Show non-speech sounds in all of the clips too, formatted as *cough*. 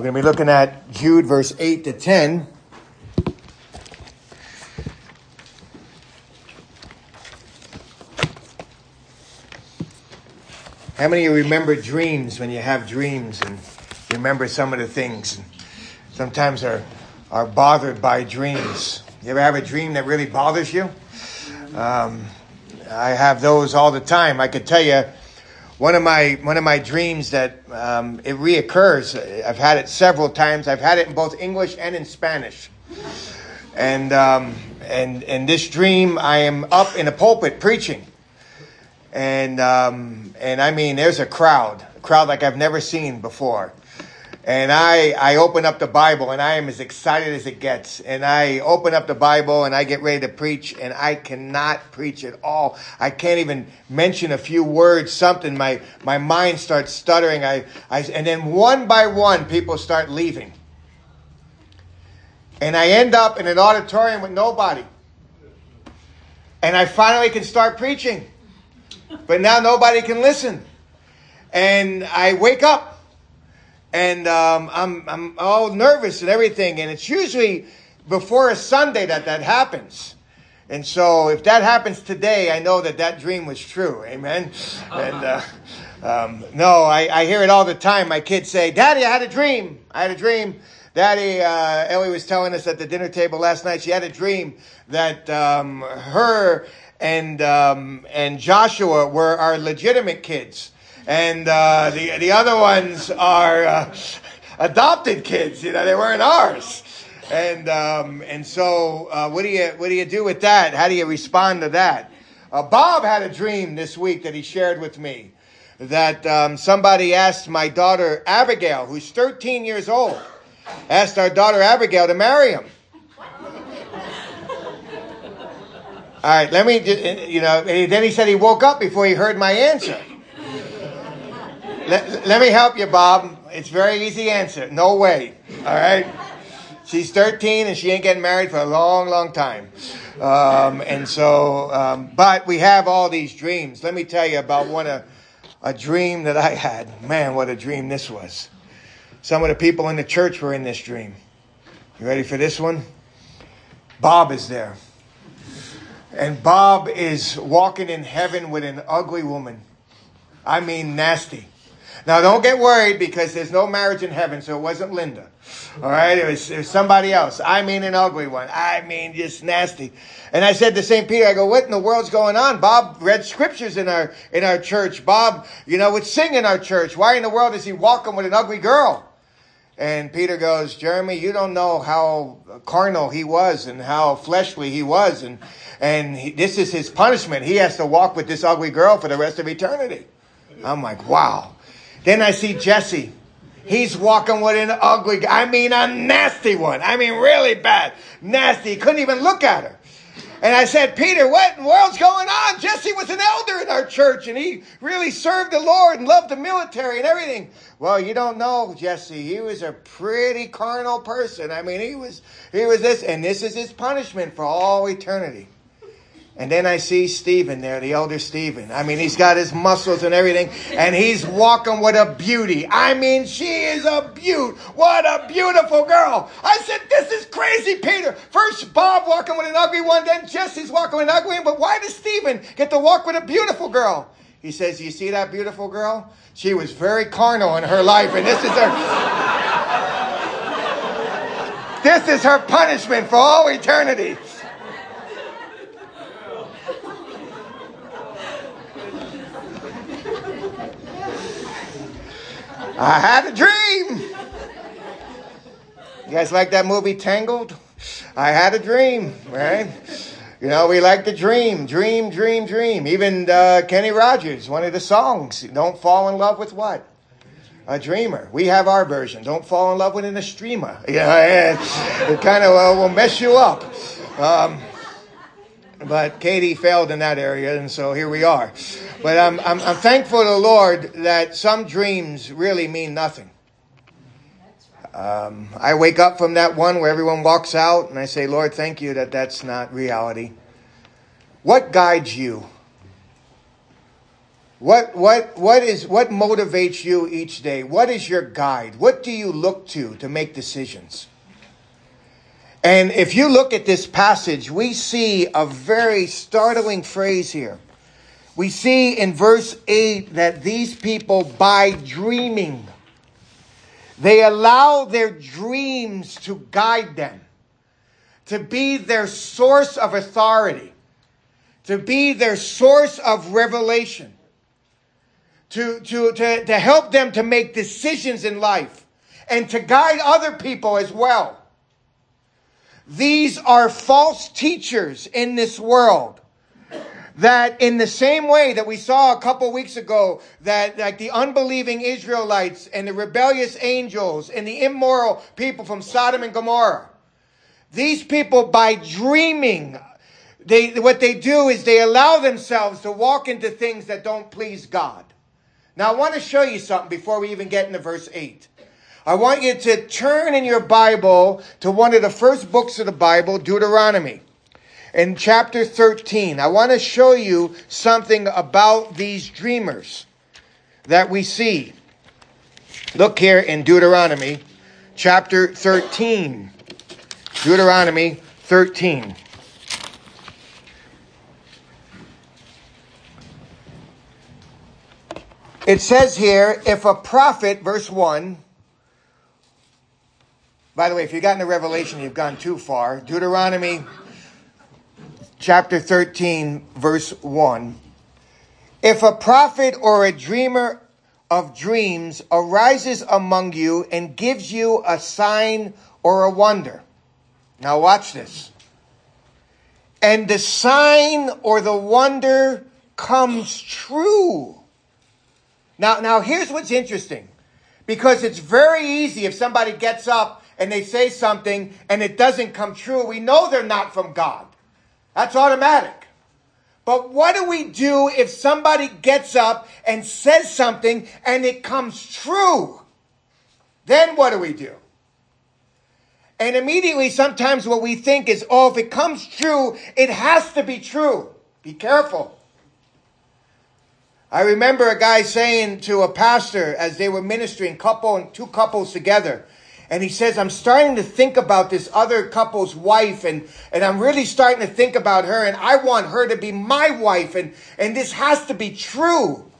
We're going to be looking at Jude, verse 8 to 10. How many of you remember dreams when you have dreams and remember some of the things? Sometimes are, are bothered by dreams. You ever have a dream that really bothers you? Um, I have those all the time. I could tell you one of my one of my dreams that um, it reoccurs. I've had it several times. I've had it in both English and in Spanish. And um, and in this dream, I am up in a pulpit preaching, and um, and I mean, there's a crowd, a crowd like I've never seen before and I, I open up the Bible and I am as excited as it gets. And I open up the Bible and I get ready to preach and I cannot preach at all. I can't even mention a few words, something. My, my mind starts stuttering. I, I, and then one by one, people start leaving. And I end up in an auditorium with nobody. And I finally can start preaching. But now nobody can listen. And I wake up and um, I'm I'm all nervous and everything. And it's usually before a Sunday that that happens. And so if that happens today, I know that that dream was true. Amen. And uh, um, no, I, I hear it all the time. My kids say, "Daddy, I had a dream. I had a dream." Daddy, uh, Ellie was telling us at the dinner table last night. She had a dream that um, her and um, and Joshua were our legitimate kids and uh, the the other ones are uh, *laughs* adopted kids. You know, they weren't ours. And um, and so, uh, what do you what do you do with that? How do you respond to that? Uh, Bob had a dream this week that he shared with me that um, somebody asked my daughter Abigail, who's 13 years old, asked our daughter Abigail to marry him. All right, let me, you know, then he said he woke up before he heard my answer. Let, let me help you, Bob. It's very easy answer. No way. All right. She's 13 and she ain't getting married for a long, long time. Um, and so, um, but we have all these dreams. Let me tell you about one a, a dream that I had. Man, what a dream this was. Some of the people in the church were in this dream. You ready for this one? Bob is there. And Bob is walking in heaven with an ugly woman. I mean, nasty. Now, don't get worried because there's no marriage in heaven, so it wasn't Linda. All right, it was, it was somebody else. I mean, an ugly one. I mean, just nasty. And I said to St. Peter, I go, what in the world's going on? Bob read scriptures in our in our church. Bob, you know, would sing in our church. Why in the world is he walking with an ugly girl? And Peter goes, Jeremy, you don't know how carnal he was and how fleshly he was, and and he, this is his punishment. He has to walk with this ugly girl for the rest of eternity. I'm like, wow. Then I see Jesse. He's walking with an ugly, I mean, a nasty one. I mean, really bad. Nasty. Couldn't even look at her. And I said, Peter, what in the world's going on? Jesse was an elder in our church and he really served the Lord and loved the military and everything. Well, you don't know, Jesse. He was a pretty carnal person. I mean, he was, he was this, and this is his punishment for all eternity. And then I see Stephen there, the elder Stephen. I mean, he's got his muscles and everything, and he's walking with a beauty. I mean, she is a beaut. What a beautiful girl. I said, this is crazy, Peter. First Bob walking with an ugly one, then Jesse's walking with an ugly one, but why does Stephen get to walk with a beautiful girl? He says, you see that beautiful girl? She was very carnal in her life, and this is her... *laughs* this is her punishment for all eternity. I had a dream. You guys like that movie Tangled? I had a dream, right? You know, we like to dream, dream, dream, dream. Even uh, Kenny Rogers, one of the songs, Don't Fall in Love with What? A dreamer. We have our version. Don't fall in love with an streamer. *laughs* Yeah, it kind of uh, will mess you up. Um, but Katie failed in that area, and so here we are. But I'm, I'm, I'm thankful to the Lord that some dreams really mean nothing. Um, I wake up from that one where everyone walks out, and I say, Lord, thank you that that's not reality. What guides you? What, what, what is, what motivates you each day? What is your guide? What do you look to to make decisions? And if you look at this passage, we see a very startling phrase here. We see in verse 8 that these people, by dreaming, they allow their dreams to guide them, to be their source of authority, to be their source of revelation to, to, to, to help them to make decisions in life and to guide other people as well. These are false teachers in this world that in the same way that we saw a couple weeks ago that like the unbelieving Israelites and the rebellious angels and the immoral people from Sodom and Gomorrah, these people by dreaming, they, what they do is they allow themselves to walk into things that don't please God. Now, I want to show you something before we even get into verse 8. I want you to turn in your Bible to one of the first books of the Bible, Deuteronomy. In chapter 13, I want to show you something about these dreamers that we see. Look here in Deuteronomy chapter 13. Deuteronomy 13. It says here, if a prophet, verse 1, by the way, if you've gotten to revelation, you've gone too far. Deuteronomy chapter 13, verse 1. If a prophet or a dreamer of dreams arises among you and gives you a sign or a wonder. Now watch this. And the sign or the wonder comes true now, now here's what's interesting. Because it's very easy if somebody gets up and they say something and it doesn't come true, we know they're not from God. That's automatic. But what do we do if somebody gets up and says something and it comes true? Then what do we do? And immediately, sometimes what we think is, oh, if it comes true, it has to be true. Be careful. I remember a guy saying to a pastor as they were ministering, couple and two couples together, and he says, I'm starting to think about this other couple's wife and, and I'm really starting to think about her and I want her to be my wife and, and this has to be true.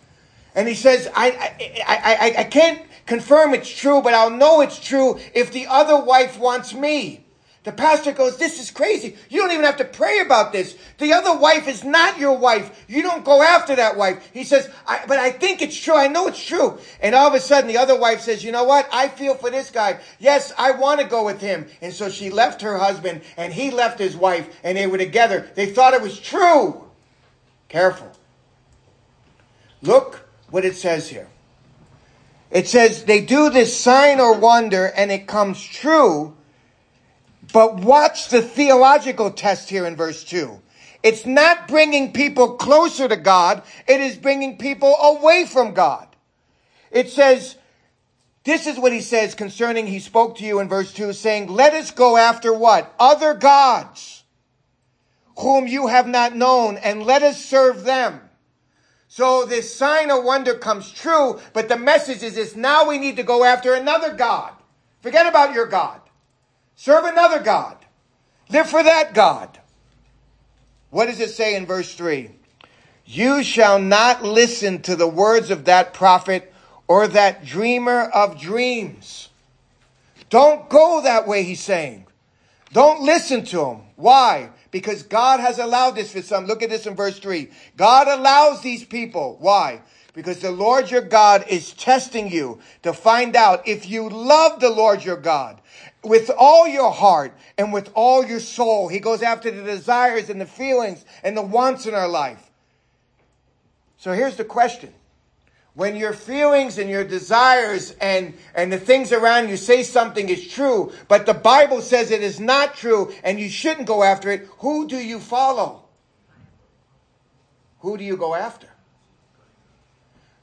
And he says, I, I, I, I can't confirm it's true, but I'll know it's true if the other wife wants me. The pastor goes, This is crazy. You don't even have to pray about this. The other wife is not your wife. You don't go after that wife. He says, I, But I think it's true. I know it's true. And all of a sudden, the other wife says, You know what? I feel for this guy. Yes, I want to go with him. And so she left her husband and he left his wife and they were together. They thought it was true. Careful. Look what it says here. It says, They do this sign or wonder and it comes true but watch the theological test here in verse 2. It's not bringing people closer to God, it is bringing people away from God. It says, this is what he says concerning he spoke to you in verse 2 saying, let us go after what? Other gods whom you have not known and let us serve them. So this sign of wonder comes true, but the message is this now we need to go after another God. Forget about your God. Serve another God. Live for that God. What does it say in verse 3? You shall not listen to the words of that prophet or that dreamer of dreams. Don't go that way, he's saying. Don't listen to him. Why? Because God has allowed this for some. Look at this in verse 3. God allows these people. Why? Because the Lord your God is testing you to find out if you love the Lord your God with all your heart and with all your soul. He goes after the desires and the feelings and the wants in our life. So here's the question. When your feelings and your desires and, and the things around you say something is true, but the Bible says it is not true and you shouldn't go after it, who do you follow? Who do you go after?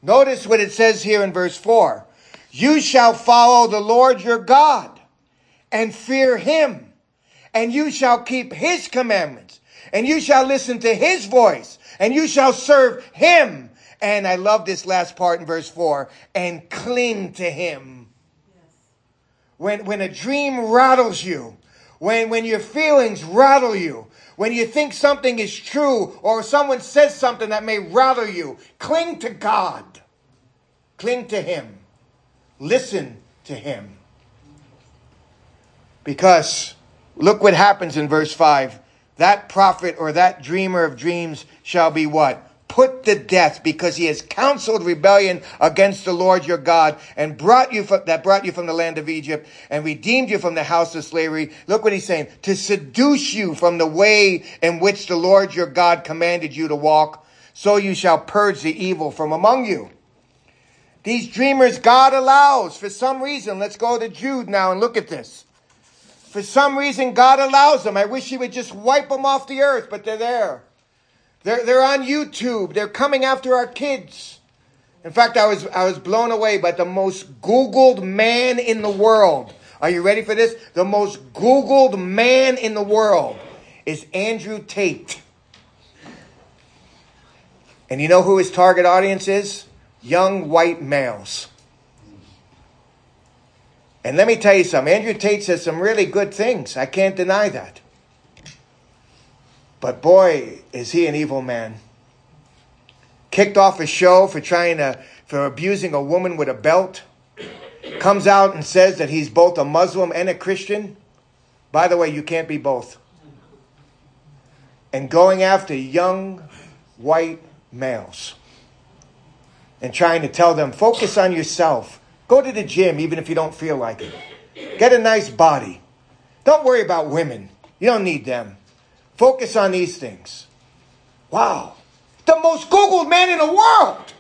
Notice what it says here in verse 4. You shall follow the Lord your God and fear him. And you shall keep his commandments. And you shall listen to his voice. And you shall serve him And I love this last part in verse 4 and cling to him. When, when a dream rattles you, when, when your feelings rattle you, when you think something is true or someone says something that may rattle you, cling to God. Cling to Him. Listen to Him. Because look what happens in verse 5. That prophet or that dreamer of dreams shall be what? Put to death because he has counseled rebellion against the Lord your God and brought you from, that brought you from the land of Egypt and redeemed you from the house of slavery. Look what he's saying. To seduce you from the way in which the Lord your God commanded you to walk. So you shall purge the evil from among you. These dreamers God allows for some reason. Let's go to Jude now and look at this. For some reason, God allows them. I wish He would just wipe them off the earth, but they're there. They're, they're on YouTube. They're coming after our kids. In fact, I was, I was blown away by the most Googled man in the world. Are you ready for this? The most Googled man in the world is Andrew Tate. And you know who his target audience is? young white males. And let me tell you something Andrew Tate says some really good things. I can't deny that. But boy, is he an evil man. Kicked off a show for trying to, for abusing a woman with a belt. Comes out and says that he's both a Muslim and a Christian. By the way, you can't be both. And going after young white males and trying to tell them, focus on yourself. Go to the gym even if you don't feel like it. Get a nice body. Don't worry about women. You don't need them. Focus on these things. Wow. The most Googled man in the world.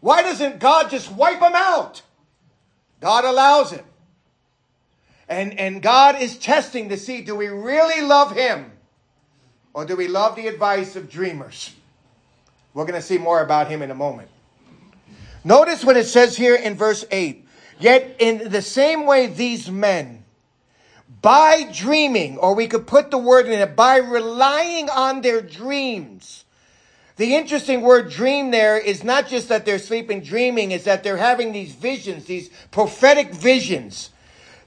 Why doesn't God just wipe him out? God allows it. And, and God is testing to see do we really love him or do we love the advice of dreamers? We're going to see more about him in a moment. Notice what it says here in verse 8. Yet in the same way, these men, by dreaming, or we could put the word in it, by relying on their dreams. The interesting word dream there is not just that they're sleeping dreaming, is that they're having these visions, these prophetic visions.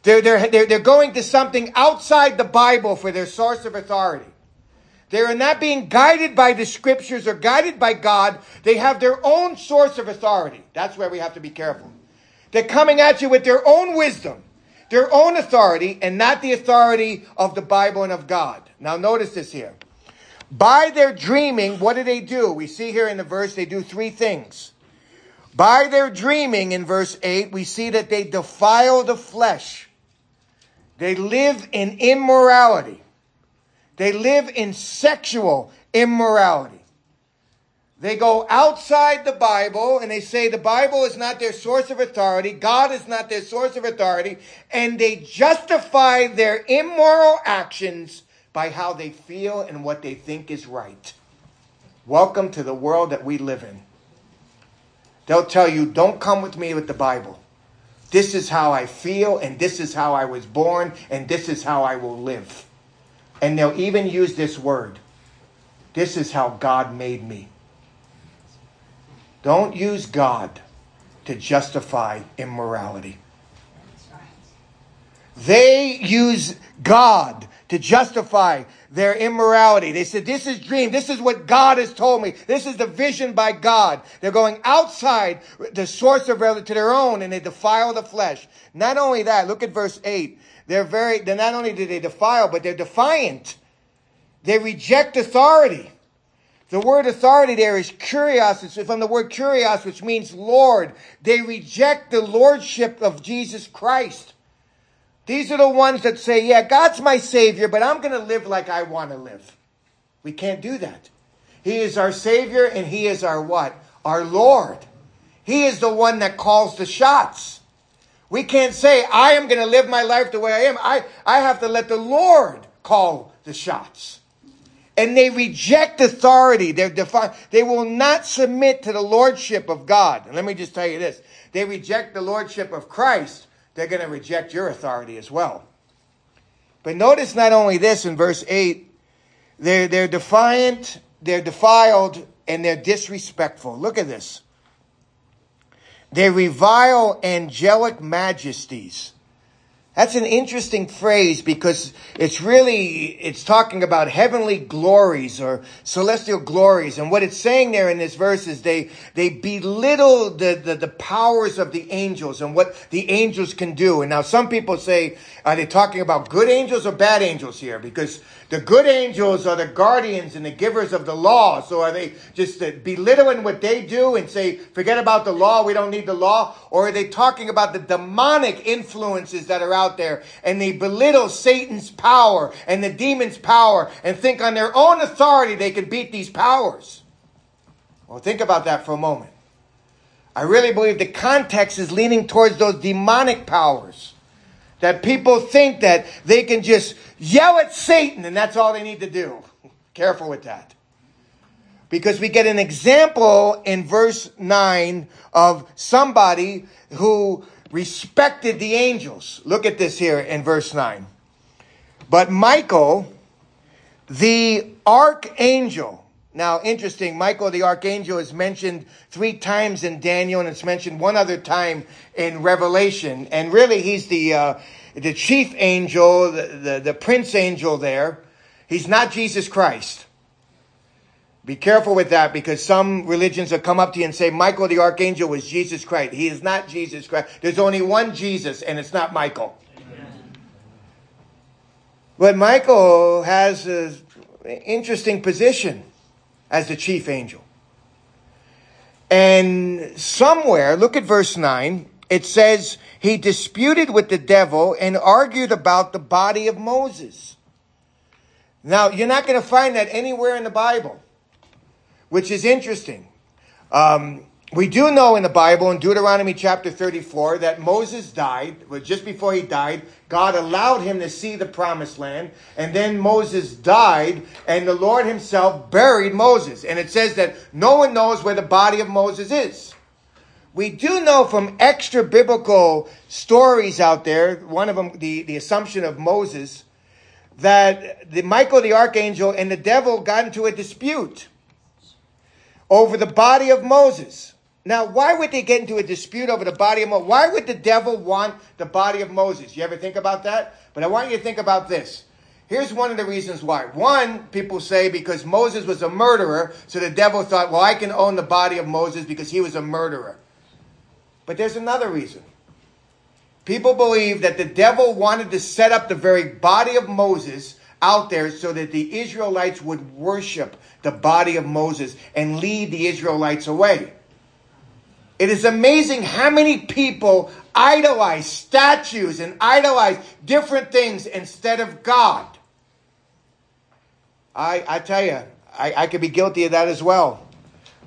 They're, they're, they're, they're going to something outside the Bible for their source of authority. They are not being guided by the scriptures or guided by God. They have their own source of authority. That's where we have to be careful. They're coming at you with their own wisdom, their own authority, and not the authority of the Bible and of God. Now, notice this here. By their dreaming, what do they do? We see here in the verse they do three things. By their dreaming, in verse 8, we see that they defile the flesh. They live in immorality. They live in sexual immorality. They go outside the Bible and they say the Bible is not their source of authority, God is not their source of authority, and they justify their immoral actions by how they feel and what they think is right. Welcome to the world that we live in. They'll tell you, don't come with me with the Bible. This is how I feel, and this is how I was born, and this is how I will live. And they'll even use this word. This is how God made me. Don't use God to justify immorality. They use God to justify their immorality. They said, this is dream. This is what God has told me. This is the vision by God. They're going outside the source of revelation to their own and they defile the flesh. Not only that, look at verse 8. They're very, they're not only do they defile, but they're defiant. They reject authority. The word authority there is kurios. From the word kurios, which means Lord. They reject the lordship of Jesus Christ. These are the ones that say, yeah, God's my savior, but I'm going to live like I want to live. We can't do that. He is our savior and he is our what? Our Lord. He is the one that calls the shots. We can't say, I am going to live my life the way I am. I, I have to let the Lord call the shots. And they reject authority. They're defi- they will not submit to the lordship of God. And let me just tell you this. They reject the lordship of Christ. They're going to reject your authority as well. But notice not only this in verse 8, they're, they're defiant, they're defiled, and they're disrespectful. Look at this. They revile angelic majesties. That's an interesting phrase because it's really, it's talking about heavenly glories or celestial glories. And what it's saying there in this verse is they, they belittle the, the, the powers of the angels and what the angels can do. And now some people say, are they talking about good angels or bad angels here? Because the good angels are the guardians and the givers of the law. So are they just uh, belittling what they do and say, forget about the law, we don't need the law? Or are they talking about the demonic influences that are out there and they belittle Satan's power and the demon's power and think on their own authority they can beat these powers? Well, think about that for a moment. I really believe the context is leaning towards those demonic powers. That people think that they can just yell at Satan and that's all they need to do. *laughs* Careful with that. Because we get an example in verse 9 of somebody who respected the angels. Look at this here in verse 9. But Michael, the archangel, now, interesting, Michael the archangel is mentioned three times in Daniel, and it's mentioned one other time in Revelation. And really, he's the uh, the chief angel, the, the, the prince angel there. He's not Jesus Christ. Be careful with that because some religions will come up to you and say Michael the archangel was Jesus Christ. He is not Jesus Christ. There's only one Jesus, and it's not Michael. But Michael has an interesting position as the chief angel. And somewhere, look at verse 9, it says, he disputed with the devil and argued about the body of Moses. Now, you're not going to find that anywhere in the Bible, which is interesting. Um, we do know in the Bible, in Deuteronomy chapter 34, that Moses died, just before he died, God allowed him to see the promised land, and then Moses died, and the Lord himself buried Moses. And it says that no one knows where the body of Moses is. We do know from extra biblical stories out there, one of them, the, the assumption of Moses, that the Michael the archangel and the devil got into a dispute over the body of Moses. Now, why would they get into a dispute over the body of Moses? Why would the devil want the body of Moses? You ever think about that? But I want you to think about this. Here's one of the reasons why. One, people say because Moses was a murderer, so the devil thought, well, I can own the body of Moses because he was a murderer. But there's another reason. People believe that the devil wanted to set up the very body of Moses out there so that the Israelites would worship the body of Moses and lead the Israelites away. It is amazing how many people idolize statues and idolize different things instead of God. I, I tell you, I, I could be guilty of that as well.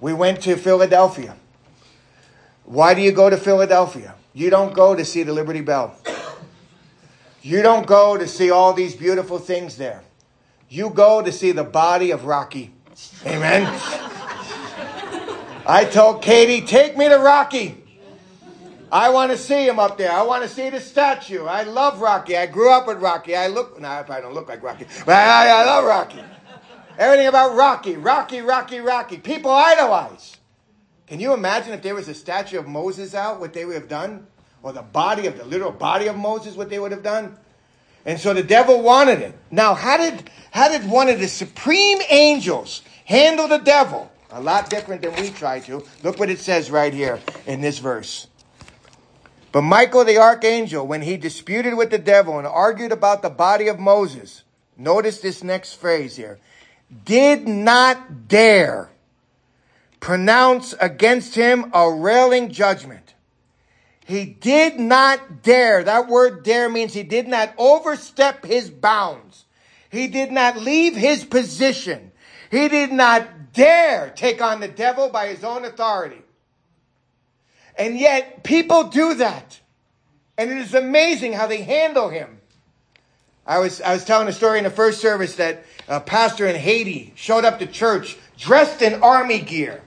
We went to Philadelphia. Why do you go to Philadelphia? You don't go to see the Liberty Bell. You don't go to see all these beautiful things there. You go to see the body of Rocky. Amen. I told Katie, take me to Rocky. I want to see him up there. I want to see the statue. I love Rocky. I grew up with Rocky. I look, no, I probably don't look like Rocky, but I, I love Rocky. Everything about Rocky, Rocky, Rocky, Rocky. People idolize. Can you imagine if there was a statue of Moses out, what they would have done? Or the body of the literal body of Moses, what they would have done? And so the devil wanted it. Now, how did, how did one of the supreme angels handle the devil? A lot different than we try to. Look what it says right here in this verse. But Michael the archangel, when he disputed with the devil and argued about the body of Moses, notice this next phrase here, did not dare pronounce against him a railing judgment. He did not dare. That word dare means he did not overstep his bounds. He did not leave his position. He did not dare take on the devil by his own authority. And yet, people do that. And it is amazing how they handle him. I was, I was telling a story in the first service that a pastor in Haiti showed up to church dressed in army gear.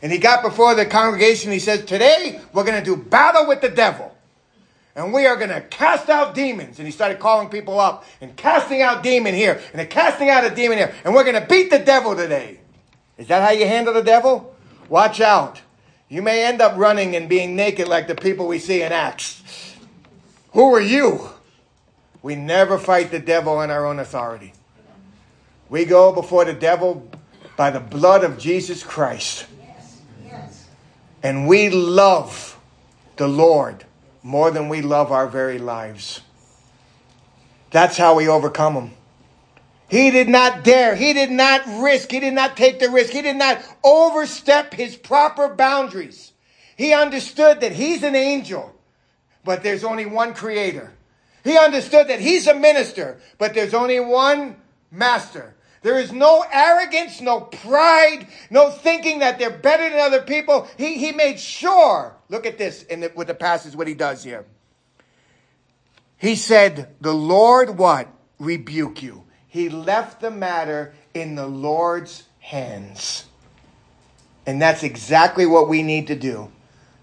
And he got before the congregation. He said, Today we're going to do battle with the devil. And we are going to cast out demons. And he started calling people up and casting out demon here and casting out a demon here. And we're going to beat the devil today. Is that how you handle the devil? Watch out. You may end up running and being naked like the people we see in Acts. Who are you? We never fight the devil in our own authority. We go before the devil by the blood of Jesus Christ. And we love the Lord more than we love our very lives. That's how we overcome him. He did not dare. He did not risk. He did not take the risk. He did not overstep his proper boundaries. He understood that he's an angel, but there's only one creator. He understood that he's a minister, but there's only one master. There is no arrogance, no pride, no thinking that they're better than other people. He, he made sure. Look at this in the, with the passage, what he does here. He said, The Lord what? Rebuke you. He left the matter in the Lord's hands. And that's exactly what we need to do.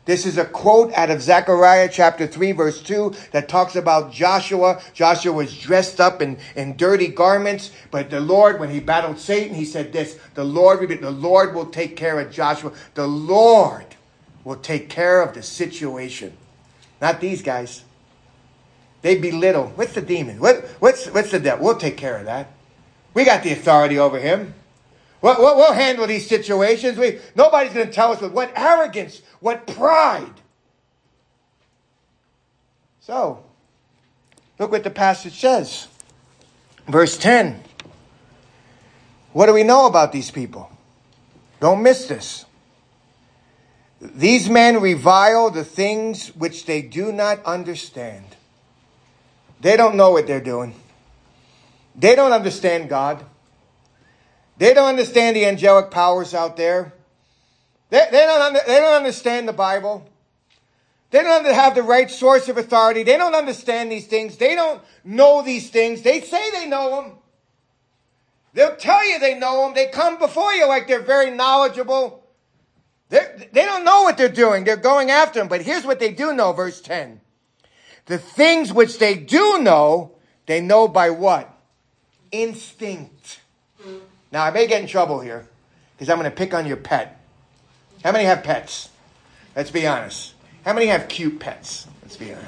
This is a quote out of Zechariah chapter 3 verse 2 that talks about Joshua. Joshua was dressed up in, in dirty garments, but the Lord, when he battled Satan, he said this, the Lord, the Lord will take care of Joshua. The Lord will take care of the situation. Not these guys. They belittle. What's the demon? What, what's, what's the devil? We'll take care of that. We got the authority over him. We'll, we'll, we'll handle these situations. We, nobody's going to tell us with what arrogance, what pride. So, look what the passage says. Verse 10. What do we know about these people? Don't miss this. These men revile the things which they do not understand. They don't know what they're doing. They don't understand God. They don't understand the angelic powers out there. They, they, don't, under, they don't understand the Bible. They don't have the right source of authority. They don't understand these things. They don't know these things. They say they know them. They'll tell you they know them. They come before you like they're very knowledgeable. They're, they don't know what they're doing. They're going after them. But here's what they do know, verse 10. The things which they do know, they know by what? Instinct. Now, I may get in trouble here because I'm going to pick on your pet. How many have pets? Let's be honest. How many have cute pets? Let's be honest.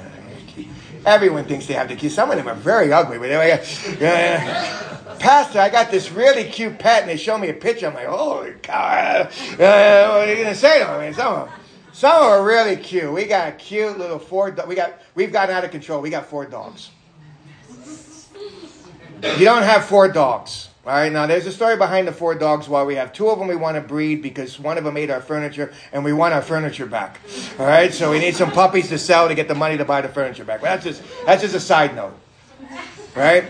Everyone thinks they have the cute. Some of them are very ugly. But anyway, uh, Pastor, I got this really cute pet, and they show me a picture. I'm like, holy cow! Uh, what are you gonna say to? I mean, some of them, some are really cute. We got a cute little four. We got we've gotten out of control. We got four dogs. You don't have four dogs. All right, now there's a story behind the four dogs why we have two of them we want to breed because one of them ate our furniture and we want our furniture back. All right, so we need some puppies to sell to get the money to buy the furniture back. But that's just that's just a side note. Right?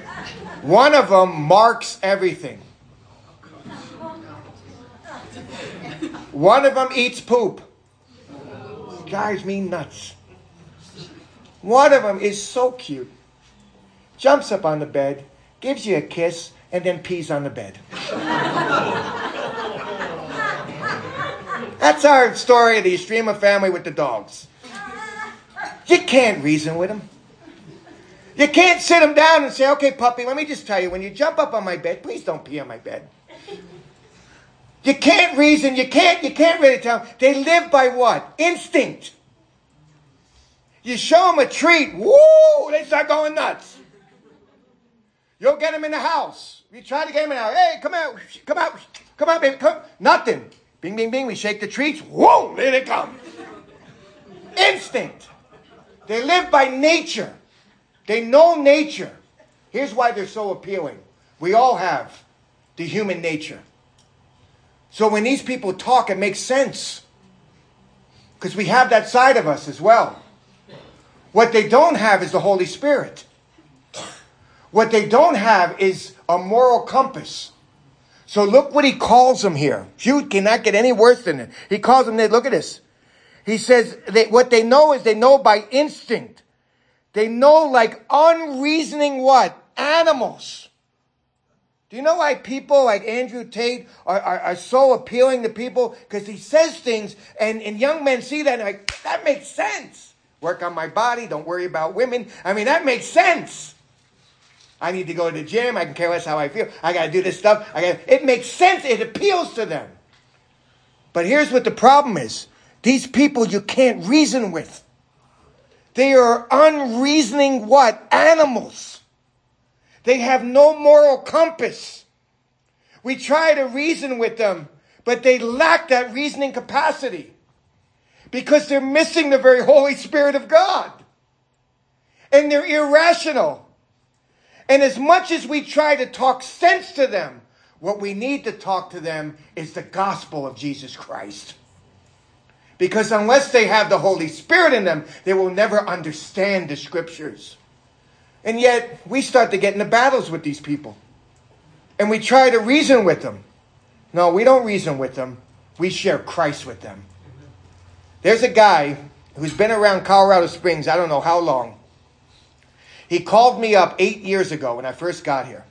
One of them marks everything. One of them eats poop. Drives me nuts. One of them is so cute. Jumps up on the bed, gives you a kiss, and then pees on the bed. That's our story of the Extrema family with the dogs. You can't reason with them. You can't sit them down and say, okay, puppy, let me just tell you, when you jump up on my bed, please don't pee on my bed. You can't reason, you can't, you can't really tell them. They live by what? Instinct. You show them a treat, woo, they start going nuts. You'll get them in the house. We try to get him out. Hey, come out. Come out. Come out, baby. Come. Nothing. Bing, bing, bing. We shake the treats. Whoa, there they come. Instinct. They live by nature. They know nature. Here's why they're so appealing. We all have the human nature. So when these people talk, it makes sense. Because we have that side of us as well. What they don't have is the Holy Spirit. What they don't have is a moral compass. So look what he calls them here. You cannot get any worse than it. He calls them, they, look at this. He says that what they know is they know by instinct. They know like unreasoning what? Animals. Do you know why people like Andrew Tate are, are, are so appealing to people? Because he says things and, and young men see that and like, that makes sense. Work on my body, don't worry about women. I mean, that makes sense. I need to go to the gym. I can care less how I feel. I got to do this stuff. I got. It makes sense. It appeals to them. But here's what the problem is these people you can't reason with. They are unreasoning what? Animals. They have no moral compass. We try to reason with them, but they lack that reasoning capacity because they're missing the very Holy Spirit of God. And they're irrational. And as much as we try to talk sense to them, what we need to talk to them is the gospel of Jesus Christ. Because unless they have the Holy Spirit in them, they will never understand the scriptures. And yet, we start to get into battles with these people. And we try to reason with them. No, we don't reason with them. We share Christ with them. There's a guy who's been around Colorado Springs, I don't know how long. He called me up eight years ago when I first got here.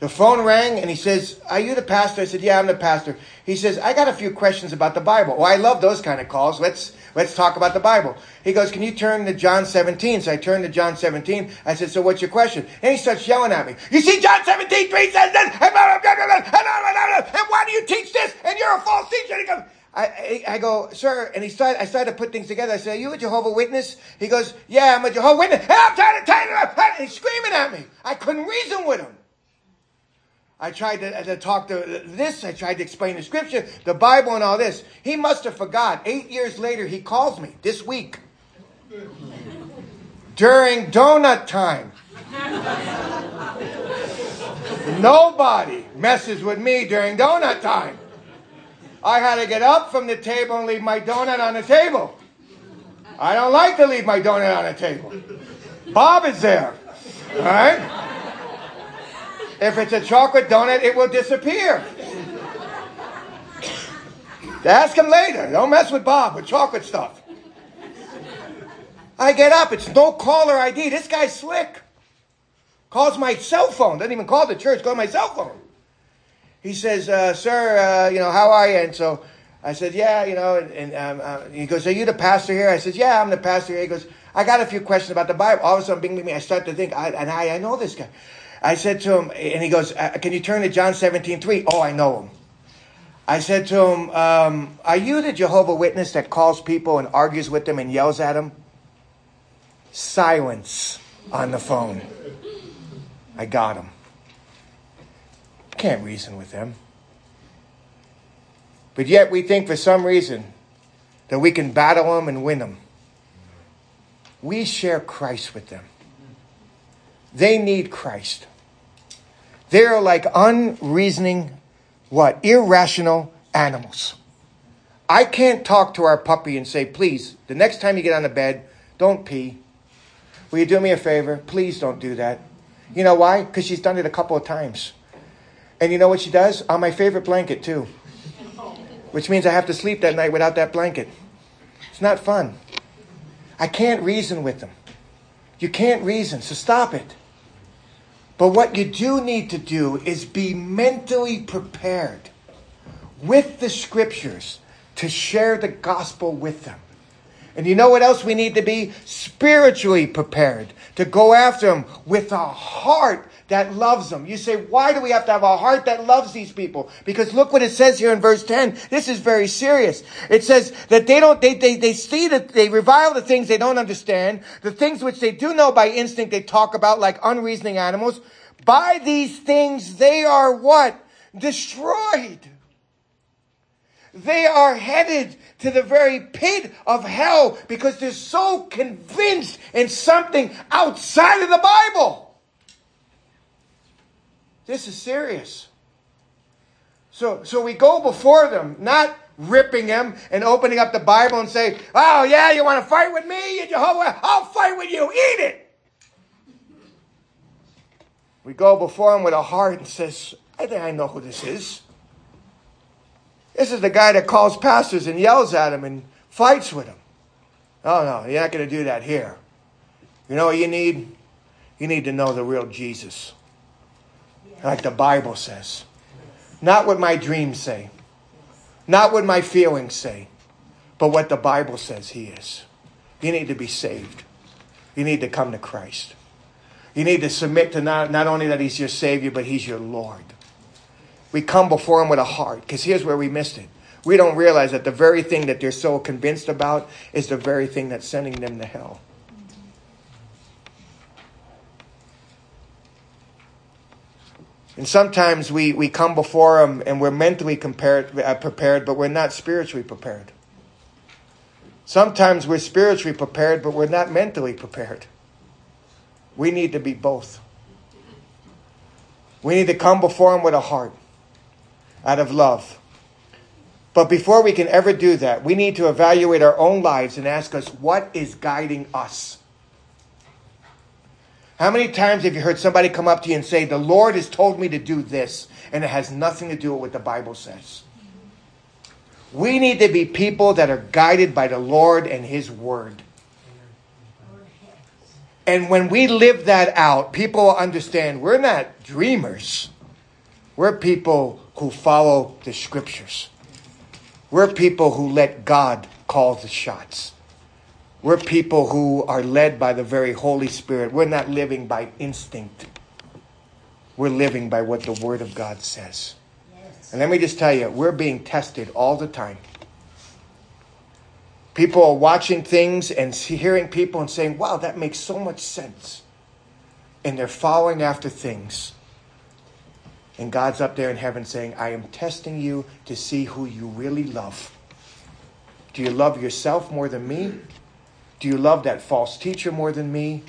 The phone rang and he says, Are you the pastor? I said, Yeah, I'm the pastor. He says, I got a few questions about the Bible. Well, I love those kind of calls. Let's let's talk about the Bible. He goes, Can you turn to John 17? So I turned to John 17. I said, So what's your question? And he starts yelling at me. You see, John 17, 3 says this, and, blah, blah, blah, and, why do you teach this? And you're a false teacher. He goes, I, I go, sir, and he started, I started to put things together. I said, are you a Jehovah Witness? He goes, yeah, I'm a Jehovah Witness. And I'm trying to tell you, and he's screaming at me. I couldn't reason with him. I tried to, to, talk to this. I tried to explain the scripture, the Bible, and all this. He must have forgot. Eight years later, he calls me this week during donut time. Nobody messes with me during donut time. I had to get up from the table and leave my donut on the table. I don't like to leave my donut on the table. Bob is there. All right? If it's a chocolate donut, it will disappear. Ask him later. Don't mess with Bob with chocolate stuff. I get up. It's no caller ID. This guy's slick. Calls my cell phone. Doesn't even call the church. Calls my cell phone. He says, uh, "Sir, uh, you know how are you?" And so I said, "Yeah, you know." And, and um, uh, he goes, "Are you the pastor here?" I said, "Yeah, I'm the pastor here." He goes, "I got a few questions about the Bible." All of a sudden, bing, bing, bing, I start to think, I, and I, I know this guy. I said to him, and he goes, uh, Can you turn to John 17, 3? Oh, I know him. I said to him, um, Are you the Jehovah Witness that calls people and argues with them and yells at them? Silence on the phone. I got him. Can't reason with them. But yet we think for some reason that we can battle them and win them. We share Christ with them. They need Christ. They're like unreasoning, what? Irrational animals. I can't talk to our puppy and say, please, the next time you get on the bed, don't pee. Will you do me a favor? Please don't do that. You know why? Because she's done it a couple of times. And you know what she does? On my favorite blanket, too. Which means I have to sleep that night without that blanket. It's not fun. I can't reason with them. You can't reason, so stop it. But what you do need to do is be mentally prepared with the scriptures to share the gospel with them. And you know what else we need to be? Spiritually prepared to go after them with a heart that loves them. You say, why do we have to have a heart that loves these people? Because look what it says here in verse 10. This is very serious. It says that they don't, they, they, they see that they revile the things they don't understand, the things which they do know by instinct they talk about like unreasoning animals. By these things they are what? Destroyed. They are headed to the very pit of hell because they're so convinced in something outside of the Bible. This is serious. So, so we go before them, not ripping them and opening up the Bible and say, Oh, yeah, you want to fight with me, Jehovah? I'll fight with you. Eat it. We go before him with a heart and says, I think I know who this is. This is the guy that calls pastors and yells at him and fights with him. Oh, no, you're not going to do that here. You know what you need? You need to know the real Jesus like the Bible says. Not what my dreams say, not what my feelings say, but what the Bible says He is. You need to be saved. You need to come to Christ. You need to submit to not, not only that He's your Savior, but He's your Lord. We come before Him with a heart, because here's where we missed it. We don't realize that the very thing that they're so convinced about is the very thing that's sending them to hell. And sometimes we, we come before Him and we're mentally compared, uh, prepared, but we're not spiritually prepared. Sometimes we're spiritually prepared, but we're not mentally prepared. We need to be both. We need to come before Him with a heart out of love. But before we can ever do that, we need to evaluate our own lives and ask us what is guiding us? How many times have you heard somebody come up to you and say, The Lord has told me to do this, and it has nothing to do with what the Bible says? We need to be people that are guided by the Lord and His Word. And when we live that out, people will understand we're not dreamers. We're people who follow the scriptures. We're people who let God call the shots. We're people who are led by the very Holy Spirit. We're not living by instinct. We're living by what the Word of God says. Yes. And let me just tell you, we're being tested all the time. People are watching things and hearing people and saying, wow, that makes so much sense. And they're following after things. And God's up there in heaven saying, I am testing you to see who you really love. Do you love yourself more than me? Do you love that false teacher more than me?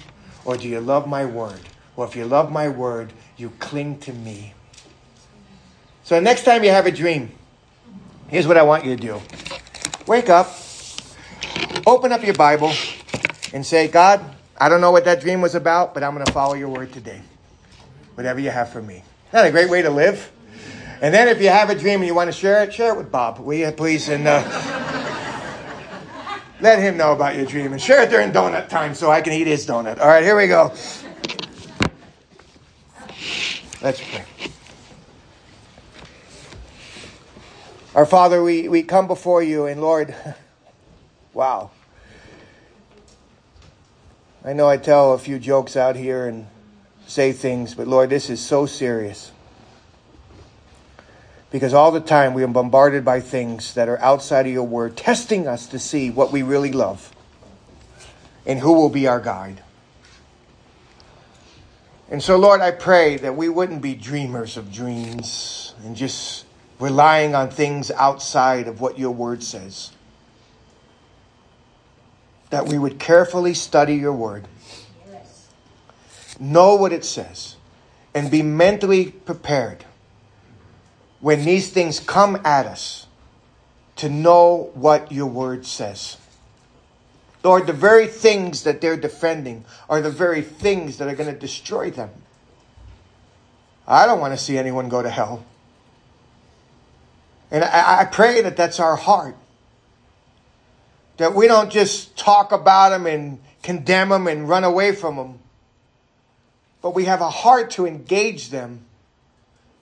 Or do you love my word? Well, if you love my word, you cling to me. So, the next time you have a dream, here's what I want you to do wake up, Open up your Bible and say, God, I don't know what that dream was about, but I'm going to follow your word today. Whatever you have for me. Isn't that a great way to live? And then if you have a dream and you want to share it, share it with Bob, will you please? And uh, let him know about your dream and share it during donut time so I can eat his donut. All right, here we go. Let's pray. Our Father, we, we come before you, and Lord, *laughs* wow. I know I tell a few jokes out here and say things, but Lord, this is so serious. Because all the time we are bombarded by things that are outside of your word, testing us to see what we really love and who will be our guide. And so, Lord, I pray that we wouldn't be dreamers of dreams and just relying on things outside of what your word says that we would carefully study your word, know what it says, and be mentally prepared when these things come at us to know what your word says. Lord, the very things that they're defending are the very things that are going to destroy them. I don't want to see anyone go to hell. And I, I pray that that's our heart that we don't just talk about them and condemn them and run away from them, but we have a heart to engage them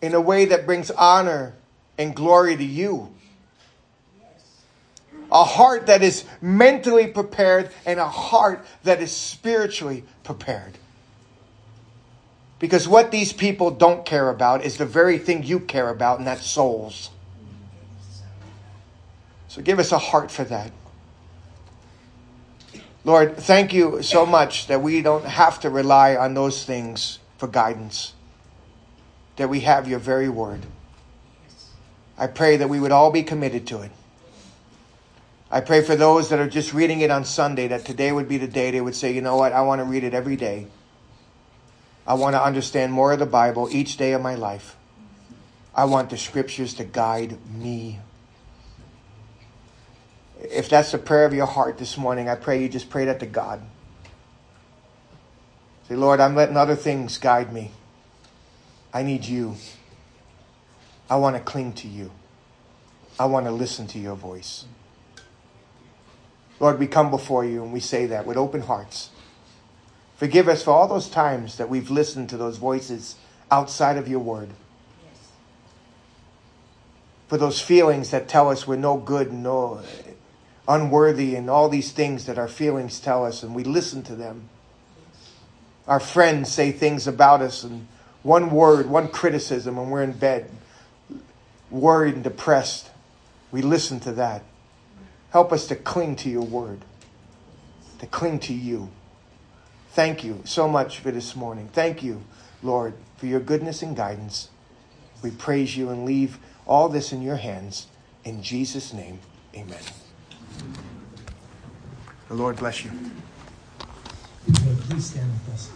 in a way that brings honor and glory to you. A heart that is mentally prepared and a heart that is spiritually prepared. Because what these people don't care about is the very thing you care about, and that's souls. So give us a heart for that. Lord, thank you so much that we don't have to rely on those things for guidance, that we have your very word. I pray that we would all be committed to it. I pray for those that are just reading it on Sunday that today would be the day they would say, you know what, I want to read it every day. I want to understand more of the Bible each day of my life. I want the scriptures to guide me. If that's the prayer of your heart this morning, I pray you just pray that to God. Say, Lord, I'm letting other things guide me. I need you. I want to cling to you. I want to listen to your voice. Lord, we come before you and we say that with open hearts. Forgive us for all those times that we've listened to those voices outside of your word. For those feelings that tell us we're no good, no unworthy and all these things that our feelings tell us, and we listen to them. Our friends say things about us, and one word, one criticism, and we're in bed, worried and depressed. We listen to that. Help us to cling to your word, to cling to you. Thank you so much for this morning. Thank you, Lord, for your goodness and guidance. We praise you and leave all this in your hands. In Jesus' name, amen. The Lord bless you. Please stand with us.